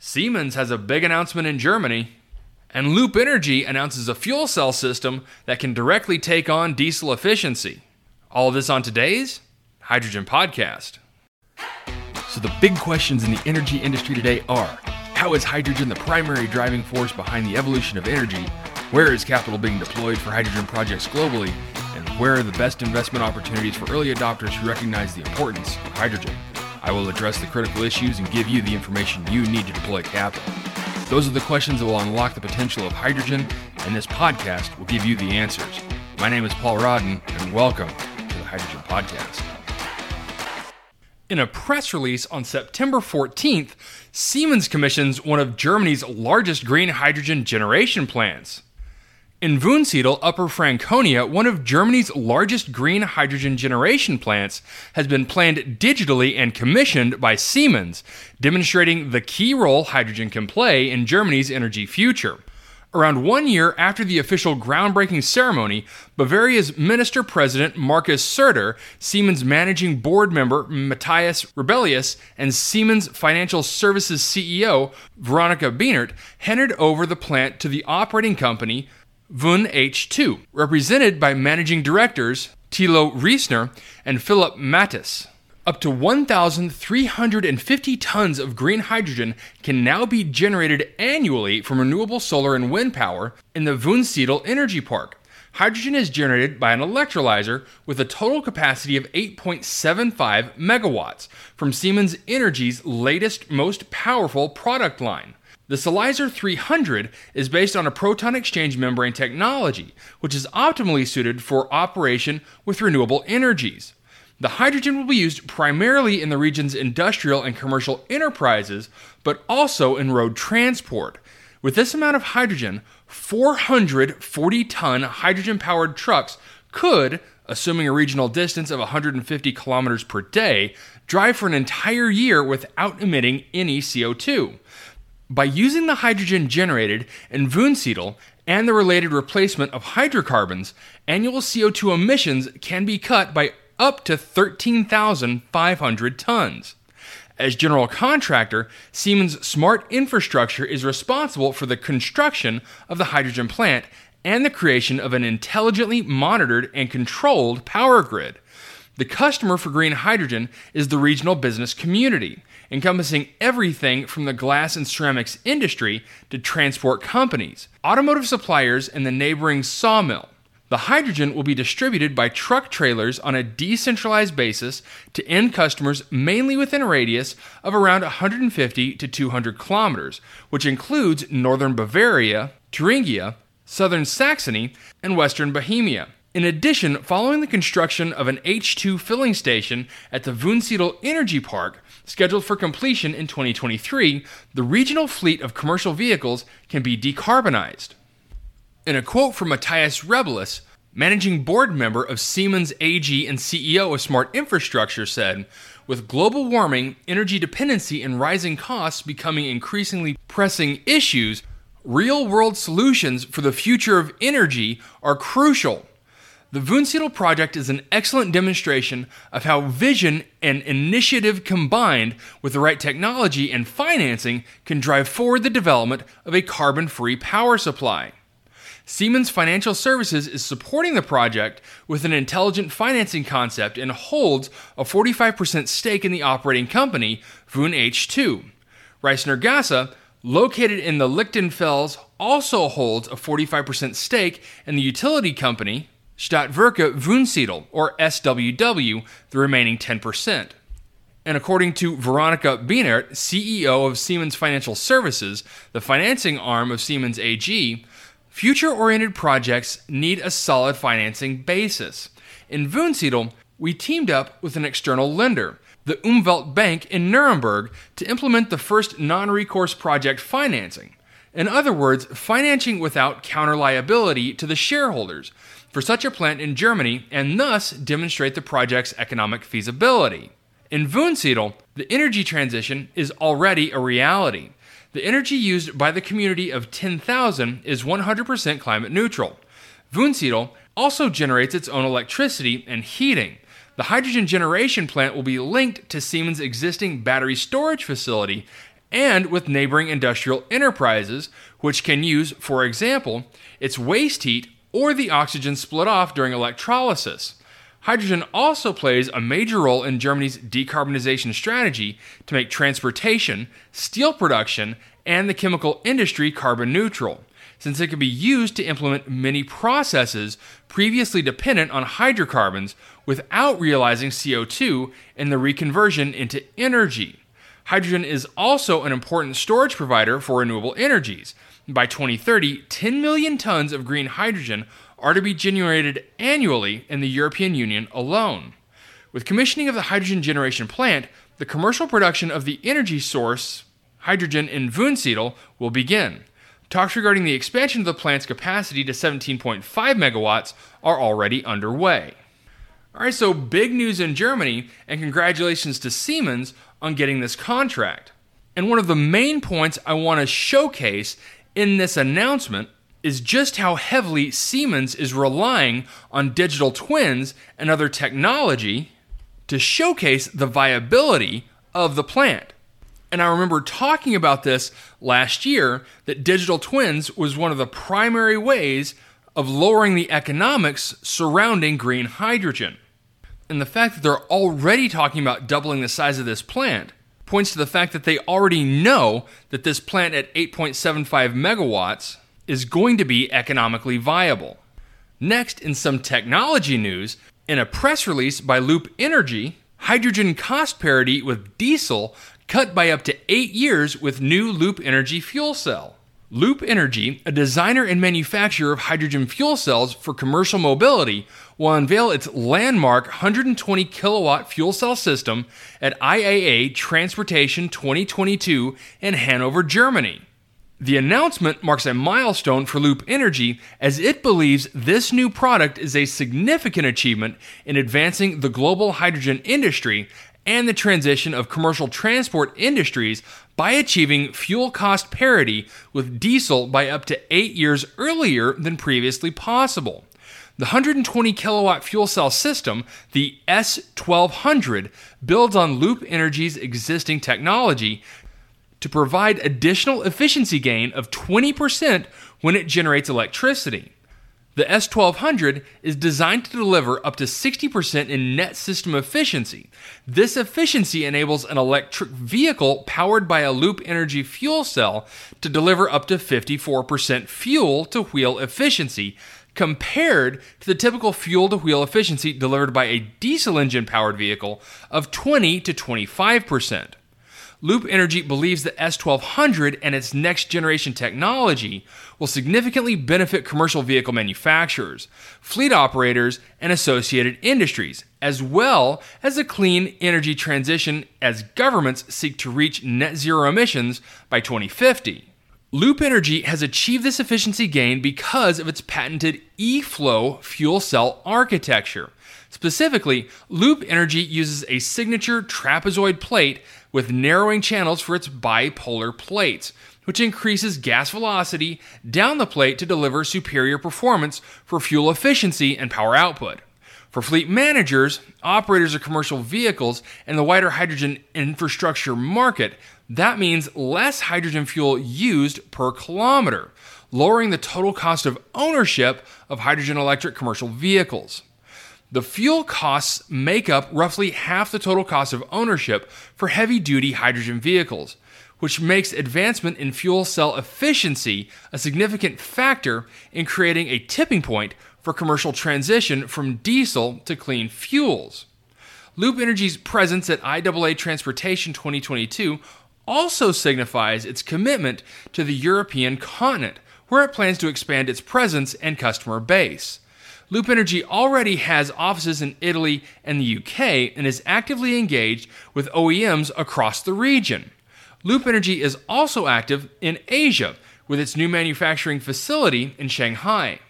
Siemens has a big announcement in Germany. And Loop Energy announces a fuel cell system that can directly take on diesel efficiency. All of this on today's Hydrogen Podcast. So, the big questions in the energy industry today are How is hydrogen the primary driving force behind the evolution of energy? Where is capital being deployed for hydrogen projects globally? And where are the best investment opportunities for early adopters who recognize the importance of hydrogen? I will address the critical issues and give you the information you need to deploy capital. Those are the questions that will unlock the potential of hydrogen, and this podcast will give you the answers. My name is Paul Rodden, and welcome to the Hydrogen Podcast. In a press release on September 14th, Siemens commissions one of Germany's largest green hydrogen generation plants. In Wunsiedel, Upper Franconia, one of Germany's largest green hydrogen generation plants has been planned digitally and commissioned by Siemens, demonstrating the key role hydrogen can play in Germany's energy future. Around one year after the official groundbreaking ceremony, Bavaria's minister president Markus Söder, Siemens managing board member Matthias Rebellius, and Siemens Financial Services CEO Veronica Bienert handed over the plant to the operating company VUN H2, represented by managing directors Thilo Riesner and Philip Mattis. Up to 1,350 tons of green hydrogen can now be generated annually from renewable solar and wind power in the Wunsiedel Energy Park. Hydrogen is generated by an electrolyzer with a total capacity of 8.75 megawatts from Siemens Energy's latest, most powerful product line. The Silyzer 300 is based on a proton exchange membrane technology, which is optimally suited for operation with renewable energies. The hydrogen will be used primarily in the region's industrial and commercial enterprises, but also in road transport. With this amount of hydrogen, 440 ton hydrogen powered trucks could, assuming a regional distance of 150 kilometers per day, drive for an entire year without emitting any CO2. By using the hydrogen generated in Wunsiedel and the related replacement of hydrocarbons, annual CO2 emissions can be cut by up to 13,500 tons. As general contractor, Siemens Smart Infrastructure is responsible for the construction of the hydrogen plant and the creation of an intelligently monitored and controlled power grid. The customer for green hydrogen is the regional business community, encompassing everything from the glass and ceramics industry to transport companies, automotive suppliers, and the neighboring sawmill. The hydrogen will be distributed by truck trailers on a decentralized basis to end customers mainly within a radius of around 150 to 200 kilometers, which includes northern Bavaria, Thuringia, southern Saxony, and western Bohemia. In addition, following the construction of an H2 filling station at the Wunsiedel Energy Park, scheduled for completion in 2023, the regional fleet of commercial vehicles can be decarbonized. In a quote from Matthias Rebellius, managing board member of Siemens AG and CEO of Smart Infrastructure, said, with global warming, energy dependency, and rising costs becoming increasingly pressing issues, real world solutions for the future of energy are crucial. The Wunsiedel project is an excellent demonstration of how vision and initiative combined with the right technology and financing can drive forward the development of a carbon free power supply. Siemens Financial Services is supporting the project with an intelligent financing concept and holds a 45% stake in the operating company, VUN H2. Reisner Gasa, located in the Lichtenfels, also holds a 45% stake in the utility company, Stadtwerke Wunsiedel, or SWW, the remaining 10%. And according to Veronica Bienert, CEO of Siemens Financial Services, the financing arm of Siemens AG, future oriented projects need a solid financing basis. In Wunsiedel, we teamed up with an external lender, the Umwelt Bank in Nuremberg, to implement the first non recourse project financing. In other words, financing without counter liability to the shareholders for such a plant in Germany and thus demonstrate the project's economic feasibility. In Wunsiedel, the energy transition is already a reality. The energy used by the community of 10,000 is 100% climate neutral. Wunsiedel also generates its own electricity and heating. The hydrogen generation plant will be linked to Siemens' existing battery storage facility and with neighboring industrial enterprises, which can use, for example, its waste heat or the oxygen split off during electrolysis. Hydrogen also plays a major role in Germany's decarbonization strategy to make transportation, steel production, and the chemical industry carbon neutral, since it can be used to implement many processes previously dependent on hydrocarbons without realizing CO2 in the reconversion into energy. Hydrogen is also an important storage provider for renewable energies. By 2030, 10 million tons of green hydrogen are to be generated annually in the European Union alone. With commissioning of the hydrogen generation plant, the commercial production of the energy source, hydrogen in Wunsiedel, will begin. Talks regarding the expansion of the plant's capacity to 17.5 megawatts are already underway. All right, so big news in Germany, and congratulations to Siemens on getting this contract. And one of the main points I want to showcase in this announcement is just how heavily Siemens is relying on digital twins and other technology to showcase the viability of the plant. And I remember talking about this last year that digital twins was one of the primary ways of lowering the economics surrounding green hydrogen. And the fact that they're already talking about doubling the size of this plant points to the fact that they already know that this plant at 8.75 megawatts is going to be economically viable. Next, in some technology news, in a press release by Loop Energy, hydrogen cost parity with diesel cut by up to eight years with new Loop Energy fuel cell. Loop Energy, a designer and manufacturer of hydrogen fuel cells for commercial mobility, will unveil its landmark 120 kilowatt fuel cell system at IAA Transportation 2022 in Hanover, Germany. The announcement marks a milestone for Loop Energy as it believes this new product is a significant achievement in advancing the global hydrogen industry and the transition of commercial transport industries by achieving fuel cost parity with diesel by up to eight years earlier than previously possible. The 120 kilowatt fuel cell system, the S1200, builds on Loop Energy's existing technology to provide additional efficiency gain of 20% when it generates electricity. The S1200 is designed to deliver up to 60% in net system efficiency. This efficiency enables an electric vehicle powered by a Loop Energy fuel cell to deliver up to 54% fuel to wheel efficiency compared to the typical fuel to wheel efficiency delivered by a diesel engine powered vehicle of 20 to 25%. Loop Energy believes that S1200 and its next generation technology will significantly benefit commercial vehicle manufacturers, fleet operators, and associated industries, as well as a clean energy transition as governments seek to reach net zero emissions by 2050. Loop Energy has achieved this efficiency gain because of its patented eFlow fuel cell architecture. Specifically, Loop Energy uses a signature trapezoid plate with narrowing channels for its bipolar plates, which increases gas velocity down the plate to deliver superior performance for fuel efficiency and power output. For fleet managers, operators of commercial vehicles, and the wider hydrogen infrastructure market, that means less hydrogen fuel used per kilometer, lowering the total cost of ownership of hydrogen electric commercial vehicles. The fuel costs make up roughly half the total cost of ownership for heavy duty hydrogen vehicles, which makes advancement in fuel cell efficiency a significant factor in creating a tipping point for commercial transition from diesel to clean fuels. Loop Energy's presence at IAA Transportation 2022 also signifies its commitment to the European continent, where it plans to expand its presence and customer base. Loop Energy already has offices in Italy and the UK and is actively engaged with OEMs across the region. Loop Energy is also active in Asia with its new manufacturing facility in Shanghai.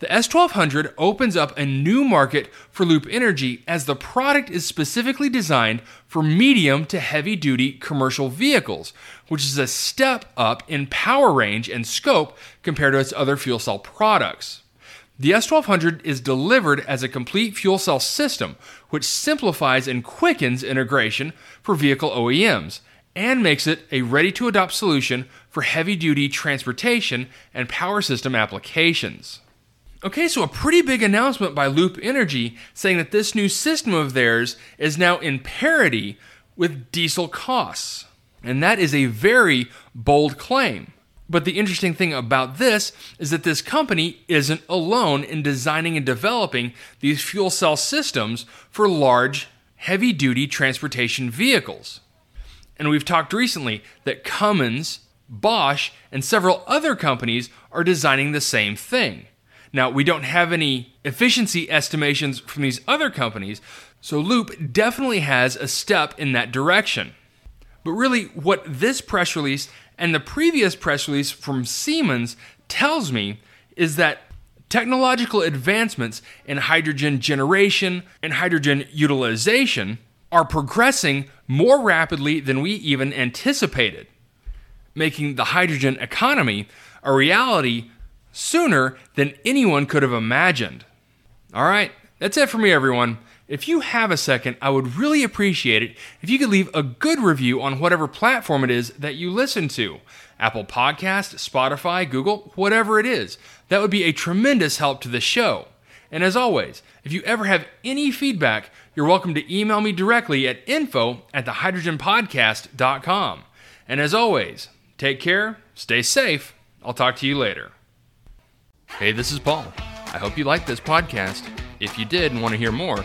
The S1200 opens up a new market for Loop Energy as the product is specifically designed for medium to heavy duty commercial vehicles, which is a step up in power range and scope compared to its other fuel cell products. The S1200 is delivered as a complete fuel cell system, which simplifies and quickens integration for vehicle OEMs and makes it a ready to adopt solution for heavy duty transportation and power system applications. Okay, so a pretty big announcement by Loop Energy saying that this new system of theirs is now in parity with diesel costs. And that is a very bold claim. But the interesting thing about this is that this company isn't alone in designing and developing these fuel cell systems for large, heavy duty transportation vehicles. And we've talked recently that Cummins, Bosch, and several other companies are designing the same thing. Now, we don't have any efficiency estimations from these other companies, so Loop definitely has a step in that direction. But really, what this press release and the previous press release from Siemens tells me is that technological advancements in hydrogen generation and hydrogen utilization are progressing more rapidly than we even anticipated, making the hydrogen economy a reality sooner than anyone could have imagined. All right, that's it for me, everyone. If you have a second, I would really appreciate it if you could leave a good review on whatever platform it is that you listen to Apple Podcast, Spotify, Google, whatever it is. That would be a tremendous help to the show. And as always, if you ever have any feedback, you're welcome to email me directly at info at thehydrogenpodcast.com. And as always, take care, stay safe. I'll talk to you later. Hey, this is Paul. I hope you liked this podcast. If you did and want to hear more,